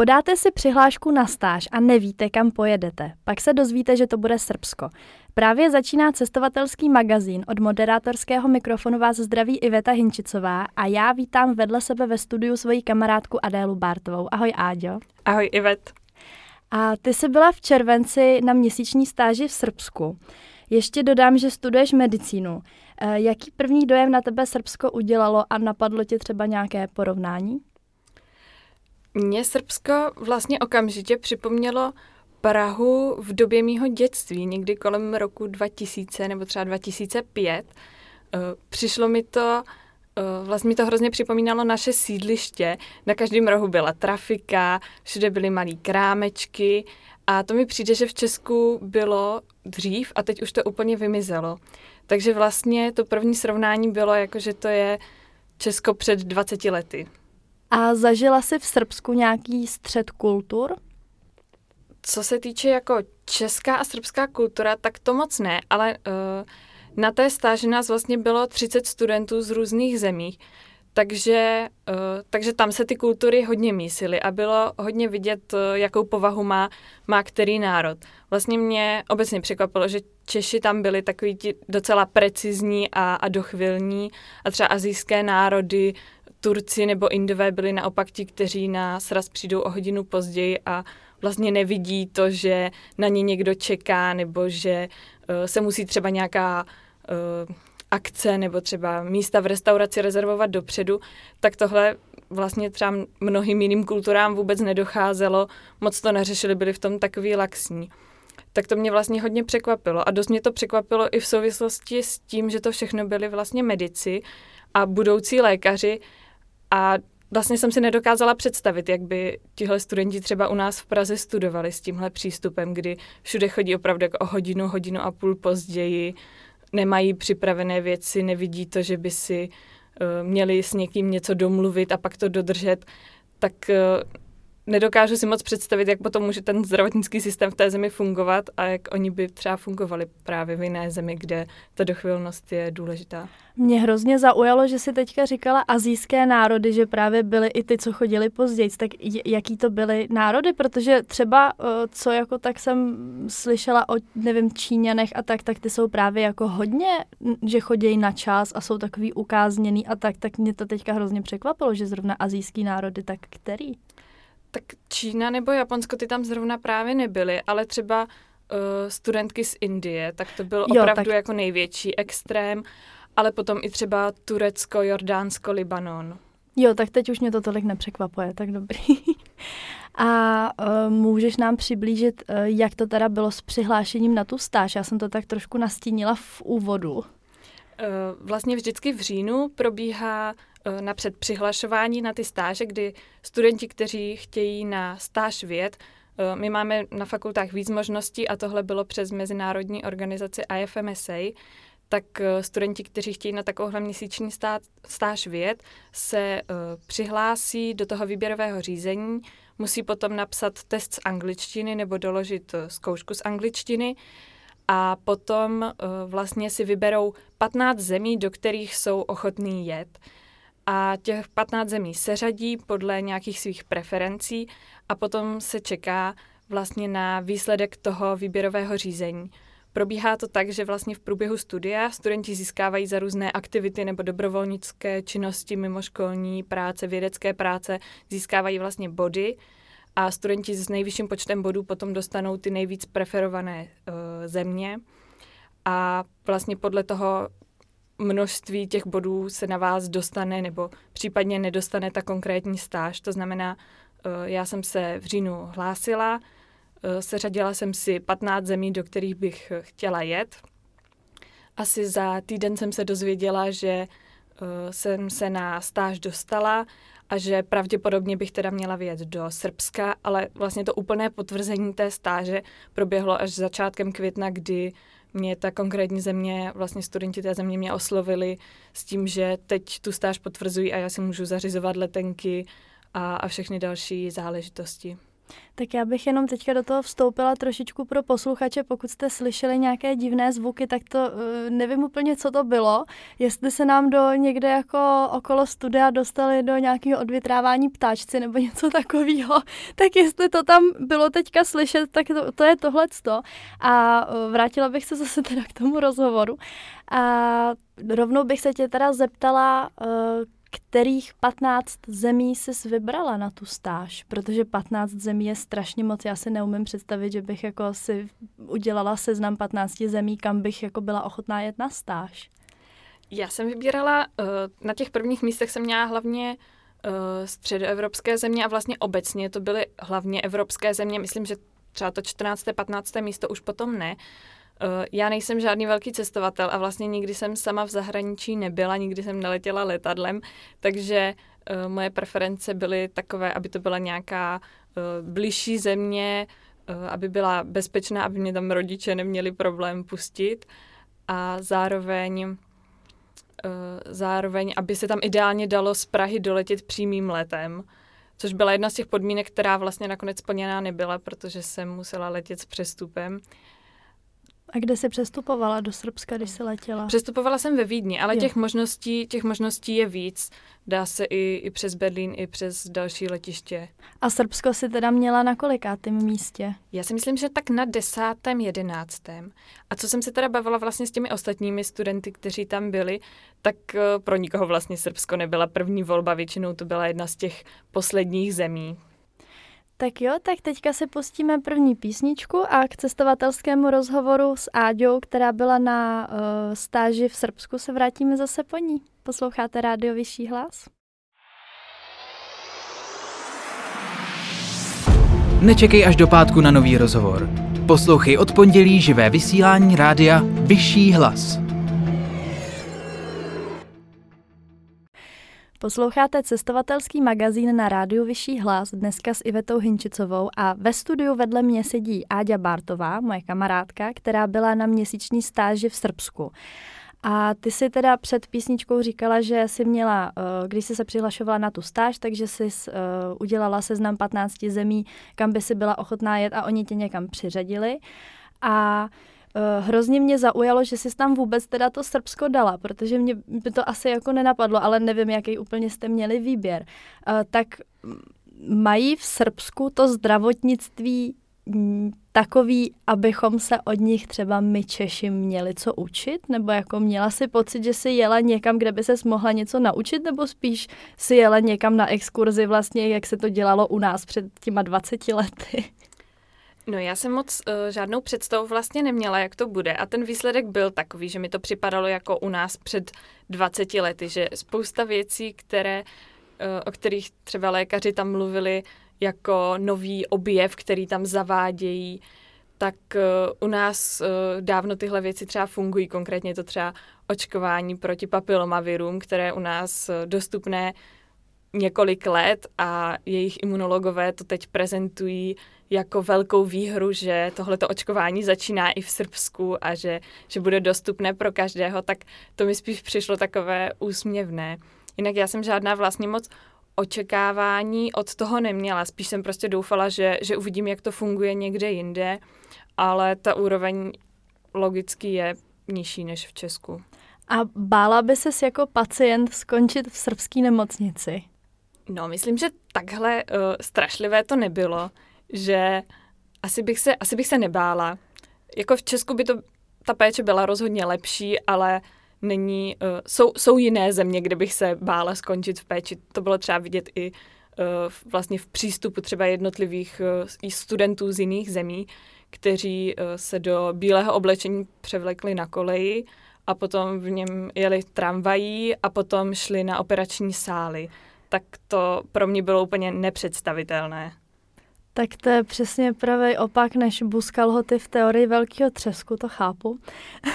Podáte si přihlášku na stáž a nevíte, kam pojedete. Pak se dozvíte, že to bude Srbsko. Právě začíná cestovatelský magazín. Od moderátorského mikrofonu vás zdraví Iveta Hinčicová a já vítám vedle sebe ve studiu svoji kamarádku Adélu Bartovou. Ahoj Áďo. Ahoj Ivet. A ty jsi byla v červenci na měsíční stáži v Srbsku. Ještě dodám, že studuješ medicínu. Eh, jaký první dojem na tebe Srbsko udělalo a napadlo tě třeba nějaké porovnání? Mně Srbsko vlastně okamžitě připomnělo Prahu v době mýho dětství, někdy kolem roku 2000 nebo třeba 2005. Eh, přišlo mi to, eh, vlastně mi to hrozně připomínalo naše sídliště. Na každém rohu byla trafika, všude byly malé krámečky a to mi přijde, že v Česku bylo dřív a teď už to úplně vymizelo. Takže vlastně to první srovnání bylo jako, že to je Česko před 20 lety. A zažila jsi v Srbsku nějaký střed kultur? Co se týče jako česká a srbská kultura, tak to moc ne, ale uh, na té stáži nás vlastně bylo 30 studentů z různých zemí, takže, uh, takže tam se ty kultury hodně mísily a bylo hodně vidět, uh, jakou povahu má, má který národ. Vlastně mě obecně překvapilo, že Češi tam byli takový ti docela precizní a, a dochvilní a třeba azijské národy, Turci nebo Indové byli naopak ti, kteří na sraz přijdou o hodinu později a vlastně nevidí to, že na ně někdo čeká nebo že uh, se musí třeba nějaká uh, akce nebo třeba místa v restauraci rezervovat dopředu, tak tohle vlastně třeba mnohým jiným kulturám vůbec nedocházelo, moc to neřešili, byli v tom takový laxní. Tak to mě vlastně hodně překvapilo a dost mě to překvapilo i v souvislosti s tím, že to všechno byli vlastně medici a budoucí lékaři a vlastně jsem si nedokázala představit, jak by tihle studenti třeba u nás v Praze studovali s tímhle přístupem, kdy všude chodí opravdu jako o hodinu, hodinu a půl později, nemají připravené věci, nevidí to, že by si uh, měli s někým něco domluvit a pak to dodržet, tak uh, nedokážu si moc představit, jak potom může ten zdravotnický systém v té zemi fungovat a jak oni by třeba fungovali právě v jiné zemi, kde ta dochvilnost je důležitá. Mě hrozně zaujalo, že si teďka říkala azijské národy, že právě byly i ty, co chodili později. Tak jaký to byly národy? Protože třeba, eh, co jako tak jsem slyšela o, nevím, Číňanech a tak, tak ty jsou právě jako hodně, že chodí na čas a jsou takový ukázněný a tak, tak mě to teďka hrozně překvapilo, že zrovna azijský národy, tak který? Tak Čína nebo Japonsko ty tam zrovna právě nebyly, ale třeba uh, studentky z Indie, tak to byl jo, opravdu tak... jako největší extrém, ale potom i třeba Turecko, Jordánsko, Libanon. Jo, tak teď už mě to tolik nepřekvapuje, tak dobrý. A uh, můžeš nám přiblížit, uh, jak to teda bylo s přihlášením na tu stáž? Já jsem to tak trošku nastínila v úvodu. Uh, vlastně vždycky v říjnu probíhá Eh, napřed přihlašování na ty stáže, kdy studenti, kteří chtějí na stáž věd, eh, my máme na fakultách víc možností a tohle bylo přes mezinárodní organizaci IFMSA, tak eh, studenti, kteří chtějí na takovouhle měsíční stáž věd, se přihlásí do toho výběrového řízení, musí potom napsat test z angličtiny nebo doložit zkoušku z angličtiny a potom vlastně si vyberou 15 zemí, do kterých jsou ochotní jet a těch 15 zemí seřadí podle nějakých svých preferencí a potom se čeká vlastně na výsledek toho výběrového řízení. Probíhá to tak, že vlastně v průběhu studia studenti získávají za různé aktivity nebo dobrovolnické činnosti, mimoškolní práce, vědecké práce, získávají vlastně body a studenti s nejvyšším počtem bodů potom dostanou ty nejvíc preferované uh, země a vlastně podle toho množství těch bodů se na vás dostane nebo případně nedostane ta konkrétní stáž. To znamená, eh, já jsem se v říjnu hlásila, eh, seřadila jsem si 15 zemí, do kterých bych chtěla jet. Asi za týden jsem se dozvěděla, že jsem se na stáž dostala a že pravděpodobně bych teda měla vyjet do Srbska, ale vlastně to úplné potvrzení té stáže proběhlo až začátkem května, kdy mě ta konkrétní země, vlastně studenti té země mě oslovili s tím, že teď tu stáž potvrzují a já si můžu zařizovat letenky a, a všechny další záležitosti. Tak já bych jenom teďka do toho vstoupila trošičku pro posluchače, pokud jste slyšeli nějaké divné zvuky, tak to uh, nevím úplně, co to bylo. Jestli se nám do někde jako okolo studia dostali do nějakého odvětrávání ptáčci nebo něco takového, tak jestli to tam bylo teďka slyšet, tak to, to je tohleto. A uh, vrátila bych se zase teda k tomu rozhovoru. A rovnou bych se tě teda zeptala, uh, kterých 15 zemí jsi vybrala na tu stáž? Protože 15 zemí je strašně moc. Já si neumím představit, že bych jako si udělala seznam 15 zemí, kam bych jako byla ochotná jet na stáž. Já jsem vybírala, uh, na těch prvních místech jsem měla hlavně uh, středoevropské země a vlastně obecně to byly hlavně evropské země. Myslím, že třeba to 14. 15. místo už potom ne. Já nejsem žádný velký cestovatel a vlastně nikdy jsem sama v zahraničí nebyla, nikdy jsem neletěla letadlem, takže uh, moje preference byly takové, aby to byla nějaká uh, bližší země, aby byla bezpečná, aby mě tam rodiče neměli problém pustit a zároveň zároveň, aby se tam ideálně dalo z Prahy doletět přímým letem, což byla jedna z těch podmínek, která vlastně nakonec splněná nebyla, protože jsem musela letět s přestupem. A kde jsi přestupovala do Srbska, když jsi letěla? Přestupovala jsem ve Vídni, ale těch možností, těch možností je víc. Dá se i, i přes Berlín, i přes další letiště. A Srbsko si teda měla na kolikátém místě? Já si myslím, že tak na desátém, jedenáctém. A co jsem se teda bavila vlastně s těmi ostatními studenty, kteří tam byli, tak eh, pro nikoho vlastně Srbsko nebyla první volba, většinou to byla jedna z těch posledních zemí, tak jo, tak teďka si pustíme první písničku a k cestovatelskému rozhovoru s Áďou, která byla na uh, stáži v Srbsku, se vrátíme zase po ní. Posloucháte rádio Vyšší hlas? Nečekej až do pátku na nový rozhovor. Poslouchej od pondělí živé vysílání rádia Vyšší hlas. Posloucháte cestovatelský magazín na rádiu Vyšší hlas dneska s Ivetou Hinčicovou a ve studiu vedle mě sedí Áďa Bartová, moje kamarádka, která byla na měsíční stáži v Srbsku. A ty si teda před písničkou říkala, že jsi měla, eh, když jsi se přihlašovala na tu stáž, takže jsi eh, udělala seznam 15 zemí, kam by si byla ochotná jet a oni tě někam přiřadili. A hrozně mě zaujalo, že jsi tam vůbec teda to Srbsko dala, protože mě by to asi jako nenapadlo, ale nevím, jaký úplně jste měli výběr. Uh, tak mají v Srbsku to zdravotnictví takový, abychom se od nich třeba my Češi měli co učit? Nebo jako měla si pocit, že si jela někam, kde by se mohla něco naučit? Nebo spíš si jela někam na exkurzi vlastně, jak se to dělalo u nás před těma 20 lety? No já jsem moc uh, žádnou představu vlastně neměla, jak to bude. A ten výsledek byl takový, že mi to připadalo jako u nás před 20 lety, že spousta věcí, které, uh, o kterých třeba lékaři tam mluvili jako nový objev, který tam zavádějí, tak uh, u nás dávno tyhle věci třeba fungují, konkrétně to třeba očkování proti papilomavirům, které u nás dostupné několik let a jejich imunologové to teď prezentují jako velkou výhru, že tohleto očkování začíná i v Srbsku a že, že bude dostupné pro každého, tak to mi spíš přišlo takové úsměvné. Jinak já jsem žádná vlastně moc očekávání od toho neměla. Spíš jsem prostě doufala, že, že uvidím, jak to funguje někde jinde, ale ta úroveň logicky je nižší než v Česku. A bála by ses jako pacient skončit v srbské nemocnici? No, myslím, že takhle uh, strašlivé to nebylo že asi bych se, asi bych se nebála. Jako v Česku by to, ta péče byla rozhodně lepší, ale není, uh, jsou, jsou jiné země, kde bych se bála skončit v péči. To bylo třeba vidět i uh, vlastně v přístupu třeba jednotlivých uh, studentů z jiných zemí, kteří uh, se do bílého oblečení převlekli na koleji a potom v něm jeli tramvají a potom šli na operační sály. Tak to pro mě bylo úplně nepředstavitelné. Tak to je přesně pravý opak než Buskalhoty v teorii velkého třesku, to chápu.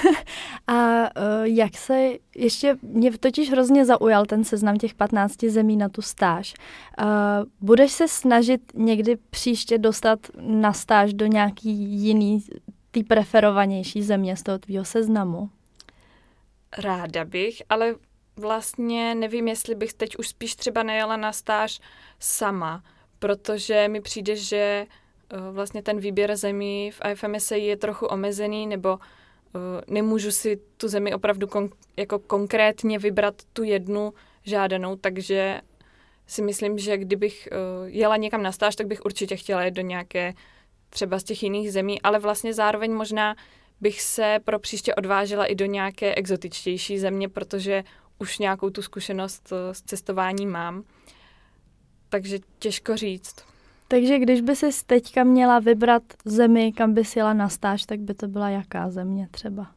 a uh, jak se, ještě mě totiž hrozně zaujal ten seznam těch 15 zemí na tu stáž. Uh, budeš se snažit někdy příště dostat na stáž do nějaký jiný, ty preferovanější země z toho tvýho seznamu? Ráda bych, ale vlastně nevím, jestli bych teď už spíš třeba nejela na stáž sama, protože mi přijde, že vlastně ten výběr zemí v IFMSA je trochu omezený, nebo nemůžu si tu zemi opravdu kon, jako konkrétně vybrat tu jednu žádanou, takže si myslím, že kdybych jela někam na stáž, tak bych určitě chtěla jít do nějaké třeba z těch jiných zemí, ale vlastně zároveň možná bych se pro příště odvážela i do nějaké exotičtější země, protože už nějakou tu zkušenost s cestováním mám. Takže těžko říct. Takže když by si teďka měla vybrat zemi, kam by si jela na stáž, tak by to byla jaká země třeba?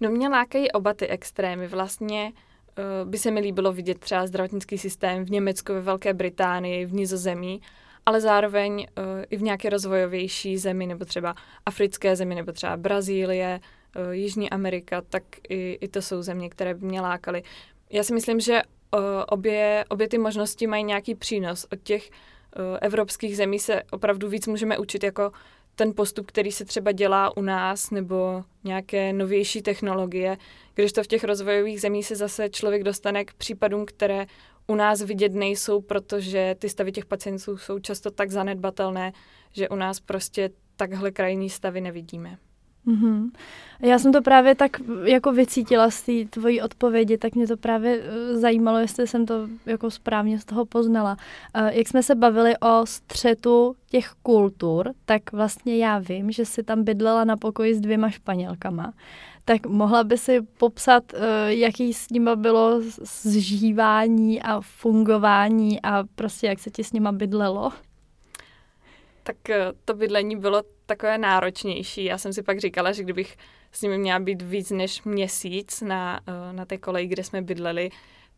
No mě lákají oba ty extrémy. Vlastně uh, by se mi líbilo vidět třeba zdravotnický systém v Německu, ve Velké Británii, v Nizozemí, ale zároveň uh, i v nějaké rozvojovější zemi, nebo třeba africké zemi, nebo třeba Brazílie, Jižní Amerika, tak i, i to jsou země, které by mě lákaly. Já si myslím, že uh, obě, obě ty možnosti mají nějaký přínos. Od těch uh, evropských zemí se opravdu víc můžeme učit jako ten postup, který se třeba dělá u nás, nebo nějaké novější technologie, když to v těch rozvojových zemích se zase člověk dostane k případům, které u nás vidět nejsou, protože ty stavy těch pacientů jsou často tak zanedbatelné, že u nás prostě takhle krajní stavy nevidíme. Mm-hmm. Já jsem to právě tak jako vycítila z té tvojí odpovědi, tak mě to právě eh, zajímalo, jestli jsem to jako správně z toho poznala. Uh, jak jsme se bavili o střetu těch kultur, tak vlastně já vím, že si tam bydlela na pokoji s dvěma španělkama. Tak mohla by si popsat, uh, jaký s nima bylo zžívání a fungování a prostě jak se ti s nima bydlelo? Tak to bydlení bylo takové náročnější. Já jsem si pak říkala, že kdybych s nimi měla být víc než měsíc na, eh, na té koleji, kde jsme bydleli,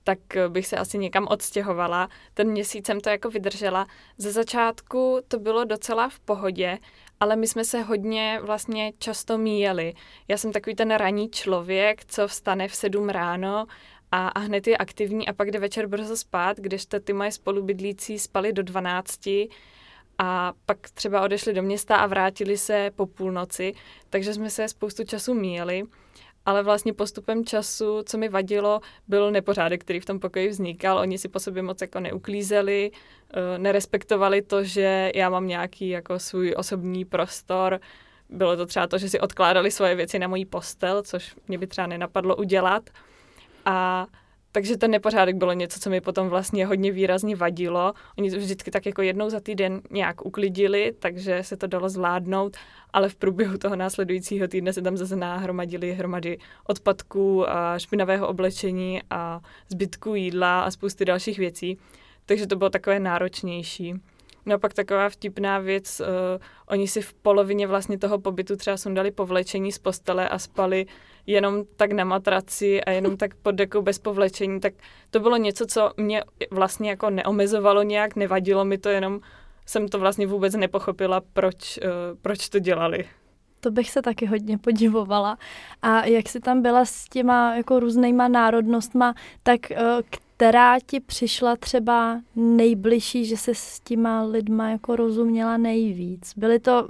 tak bych se asi někam odstěhovala. Ten měsíc jsem to jako vydržela. Ze začátku to bylo docela v pohodě, ale my jsme se hodně vlastně často míjeli. Já jsem takový ten ranní člověk, co vstane v sedm ráno a, a hned je aktivní a pak jde večer brzo spát, kdežto ty moje spolubydlící spali do 12 a pak třeba odešli do města a vrátili se po půlnoci, takže jsme se spoustu času míjeli. Ale vlastně postupem času, co mi vadilo, byl nepořádek, který v tom pokoji vznikal. Oni si po sobě moc jako neuklízeli, eh, nerespektovali to, že já mám nějaký jako svůj osobní prostor. Bylo to třeba to, že si odkládali svoje věci na můj postel, což mě by třeba nenapadlo udělat. A takže ten nepořádek bylo něco, co mi potom vlastně hodně výrazně vadilo. Oni vždycky tak jako jednou za týden nějak uklidili, takže se to dalo zvládnout, ale v průběhu toho následujícího týdne se tam zase nahromadily hromady odpadků a špinavého oblečení a zbytků jídla a spousty dalších věcí. Takže to bylo takové náročnější. No a pak taková vtipná věc, uh, oni si v polovině vlastně toho pobytu třeba sundali povlečení z postele a spali jenom tak na matraci a jenom tak pod dekou bez povlečení, tak to bylo něco, co mě vlastně jako neomezovalo nějak, nevadilo mi to, jenom jsem to vlastně vůbec nepochopila, proč, uh, proč to dělali. To bych se taky hodně podivovala. A jak jsi tam byla s těma jako různýma národnostma, tak uh, která ti přišla třeba nejbližší, že se s těma lidma jako rozuměla nejvíc? Byly to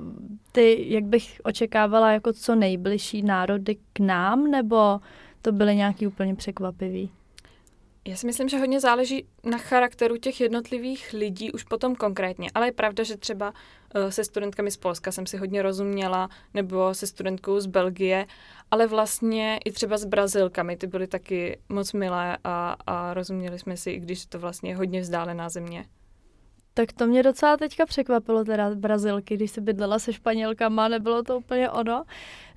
ty, jak bych očekávala, jako co nejbližší národy k nám, nebo to byly nějaký úplně překvapivý? Já si myslím, že hodně záleží na charakteru těch jednotlivých lidí už potom konkrétně, ale je pravda, že třeba uh, se studentkami z Polska jsem si hodně rozuměla, nebo se studentkou z Belgie, ale vlastně i třeba s Brazilkami, ty byly taky moc milé a, a rozuměli jsme si, i když to vlastně je hodně vzdálená země. Tak to mě docela teďka překvapilo teda Brazilky, když se bydlela se Španělkama, nebylo to úplně ono.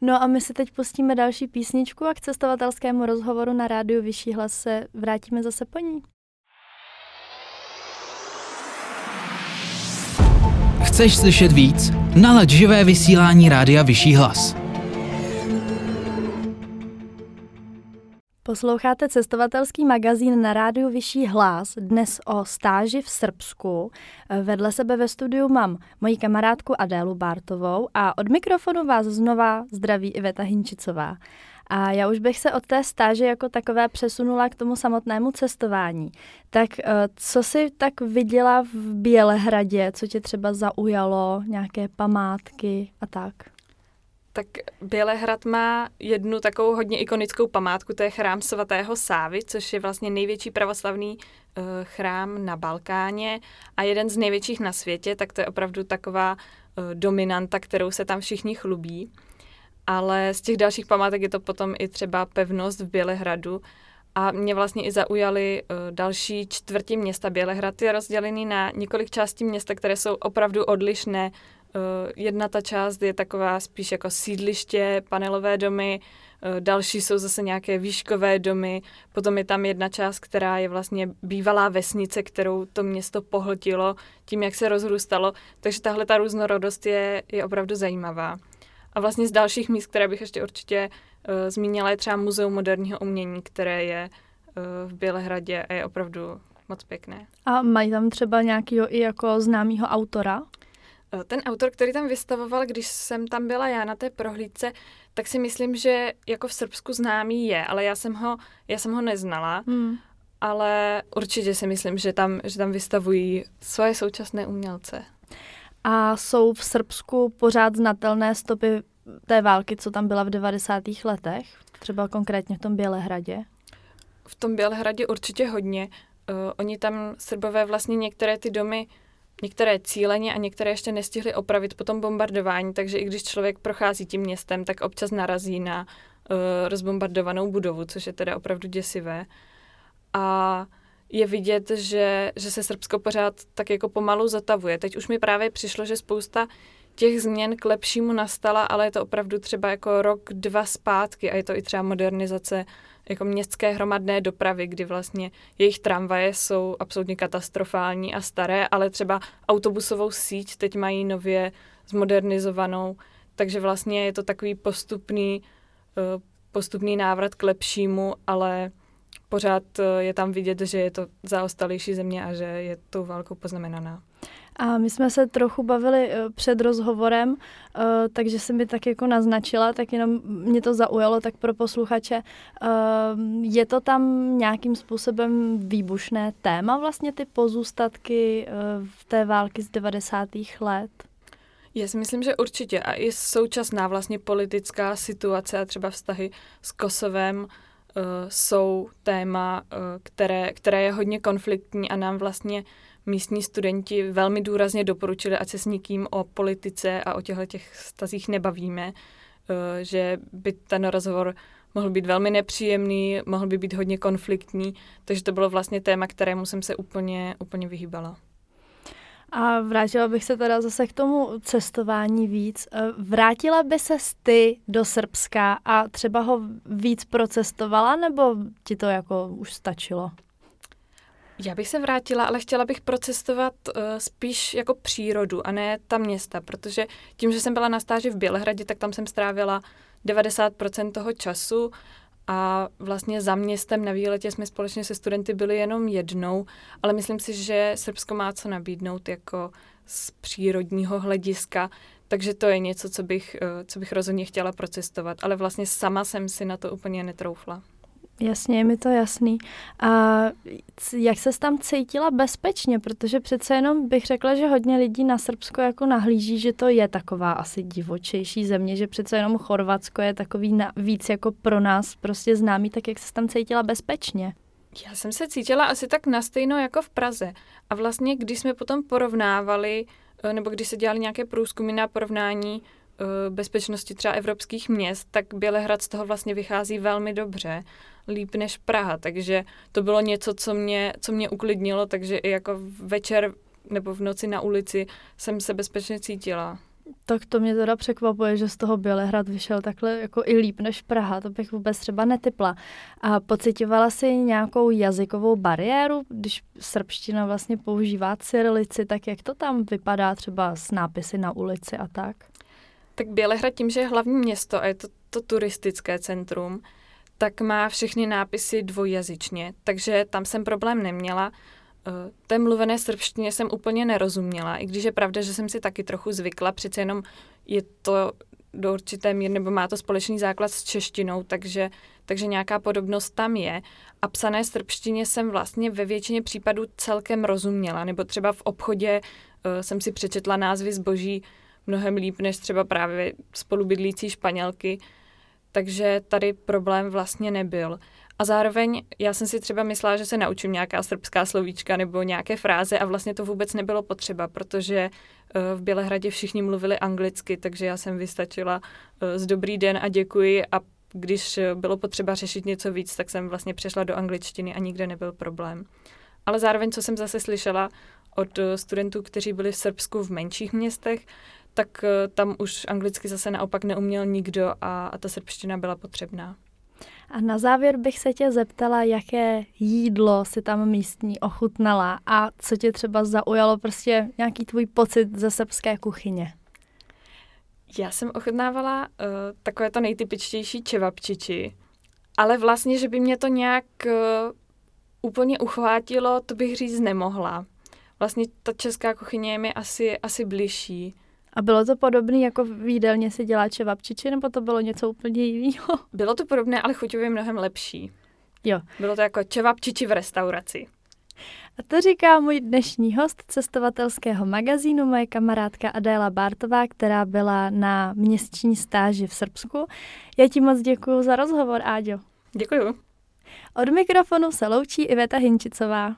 No a my se teď pustíme další písničku a k cestovatelskému rozhovoru na rádiu Vyšší hlas se vrátíme zase po ní. Chceš slyšet víc? Nalaď živé vysílání rádia Vyšší hlas. Posloucháte cestovatelský magazín na rádiu Vyšší hlas, dnes o stáži v Srbsku. Vedle sebe ve studiu mám moji kamarádku Adélu Bartovou a od mikrofonu vás znova zdraví Iveta Hinčicová. A já už bych se od té stáže jako takové přesunula k tomu samotnému cestování. Tak eh, co jsi tak viděla v Bělehradě, co tě třeba zaujalo, nějaké památky a tak? Tak Bělehrad má jednu takovou hodně ikonickou památku, to je chrám svatého Sávy, což je vlastně největší pravoslavný chrám na Balkáně a jeden z největších na světě, tak to je opravdu taková dominanta, kterou se tam všichni chlubí. Ale z těch dalších památek je to potom i třeba pevnost v Bělehradu, a mě vlastně i zaujaly uh, další čtvrti města. Bělehrad je rozdělený na několik částí města, které jsou opravdu odlišné. Uh, jedna ta část je taková spíš jako sídliště, panelové domy, uh, další jsou zase nějaké výškové domy, potom je tam jedna část, která je vlastně bývalá vesnice, kterou to město pohltilo tím, jak se rozrůstalo. Takže tahle ta různorodost je, je opravdu zajímavá. A vlastně z dalších míst, které bych ještě určitě uh, zmínila, je třeba Muzeum moderního umění, které je uh, v Bělehradě a je opravdu moc pěkné. A mají tam třeba nějakého i jako známého autora? Uh, ten autor, který tam vystavoval, když jsem tam byla já na té prohlídce, tak si myslím, že jako v Srbsku známý je, ale já jsem ho, já jsem ho neznala. Hmm. Ale určitě si myslím, že tam, že tam vystavují svoje současné umělce. A jsou v Srbsku pořád znatelné stopy té války, co tam byla v 90. letech? Třeba konkrétně v tom Bělehradě? V tom Bělehradě určitě hodně. Uh, oni tam Srbové vlastně některé ty domy, některé cíleně a některé ještě nestihli opravit po tom bombardování, takže i když člověk prochází tím městem, tak občas narazí na uh, rozbombardovanou budovu, což je teda opravdu děsivé. A je vidět, že, že se Srbsko pořád tak jako pomalu zatavuje. Teď už mi právě přišlo, že spousta těch změn k lepšímu nastala, ale je to opravdu třeba jako rok, dva zpátky a je to i třeba modernizace jako městské hromadné dopravy, kdy vlastně jejich tramvaje jsou absolutně katastrofální a staré, ale třeba autobusovou síť teď mají nově zmodernizovanou, takže vlastně je to takový postupný, eh, postupný návrat k lepšímu, ale pořád eh, je tam vidět, že je to zaostalejší země a že je tou válkou poznamenaná. A my jsme se trochu bavili uh, před rozhovorem, uh, takže se mi tak jako naznačila, tak jenom mě to zaujalo, tak pro posluchače. Uh, je to tam nějakým způsobem výbušné téma vlastně ty pozůstatky v té války z 90. let? Já si myslím, že určitě. A i současná vlastně politická situace a třeba vztahy s Kosovem uh, jsou téma, uh, které, které je hodně konfliktní a nám vlastně místní studenti velmi důrazně doporučili, ať se s nikým o politice a o těchto těch stazích nebavíme, eh, že by ten rozhovor mohl být velmi nepříjemný, mohl by být hodně konfliktní, takže to bylo vlastně téma, kterému jsem se úplně, úplně vyhýbala. A vrátila bych se teda zase k tomu cestování víc. Eh, vrátila by se ty do Srbska a třeba ho víc procestovala, nebo ti to jako už stačilo? Já bych se vrátila, ale chtěla bych procestovat uh, spíš jako přírodu a ne ta města, protože tím, že jsem byla na stáži v Bělehradě, tak tam jsem strávila 90% toho času a vlastně za městem na výletě jsme společně se studenty byli jenom jednou, ale myslím si, že Srbsko má co nabídnout jako z přírodního hlediska, takže to je něco, co bych, uh, co bych rozhodně chtěla procestovat, ale vlastně sama jsem si na to úplně netroufla. Jasně, je mi to jasný. A jak se tam cítila bezpečně? Protože přece jenom bych řekla, že hodně lidí na Srbsko jako nahlíží, že to je taková asi divočejší země, že přece jenom Chorvatsko je takový na, víc jako pro nás prostě známý, tak jak se tam cítila bezpečně? Já jsem se cítila asi tak na stejno jako v Praze. A vlastně, když jsme potom porovnávali, eh, nebo když se dělali nějaké průzkumy na porovnání eh, bezpečnosti třeba evropských měst, tak Bělehrad z toho vlastně vychází velmi dobře líp než Praha, takže to bylo něco, co mě, co mě uklidnilo, takže i jako večer nebo v noci na ulici jsem se bezpečně cítila. Tak to mě teda překvapuje, že z toho Bělehrad vyšel takhle jako i líp než Praha, to bych vůbec třeba netypla. A pocitovala si nějakou jazykovou bariéru, když srbština vlastně používá cyrilici, tak jak to tam vypadá třeba s nápisy na ulici a tak? Tak Bělehrad tím, že je hlavní město a je to, to turistické centrum, tak má všechny nápisy dvojjazyčně, takže tam jsem problém neměla. Eh, té mluvené srbštině jsem úplně nerozuměla, i když je pravda, že jsem si taky trochu zvykla, přece jenom je to do určité míry, nebo má to společný základ s češtinou, takže, takže nějaká podobnost tam je. A psané srbštině jsem vlastně ve většině případů celkem rozuměla, nebo třeba v obchodě uh, jsem si přečetla názvy zboží mnohem líp než třeba právě spolubydlící Španělky, takže tady problém vlastně nebyl. A zároveň já jsem si třeba myslela, že se naučím nějaká srbská slovíčka nebo nějaké fráze a vlastně to vůbec nebylo potřeba, protože eh, v Bělehradě všichni mluvili anglicky, takže já jsem vystačila z dobrý den a děkuji a když bylo potřeba řešit něco víc, tak jsem vlastně přešla do angličtiny a nikde nebyl problém. Ale zároveň, co jsem zase slyšela od studentů, kteří byli v Srbsku v menších městech, tak eh, tam už anglicky zase naopak neuměl nikdo a, a ta srbština byla potřebná. A na závěr bych se tě zeptala, jaké jídlo si tam místní ochutnala a co tě třeba zaujalo, prostě nějaký tvůj pocit ze srbské kuchyně. Já jsem ochutnávala uh, takové to nejtypičtější čevapčiči, ale vlastně, že by mě to nějak uh, úplně uchvátilo, to bych říct nemohla. Vlastně ta česká kuchyně je mi asi, asi bližší. A bylo to podobné, jako v jídelně si dělá čevapčiči, nebo to bylo něco úplně jiného? Bylo to podobné, ale chuťově mnohem lepší. Jo. Bylo to jako čevapčiči v restauraci. A to říká můj dnešní host cestovatelského magazínu, moje kamarádka Adéla Bartová, která byla na měsíční stáži v Srbsku. Já ti moc děkuji za rozhovor, Áďo. Děkuji. Od mikrofonu se loučí Iveta Hinčicová.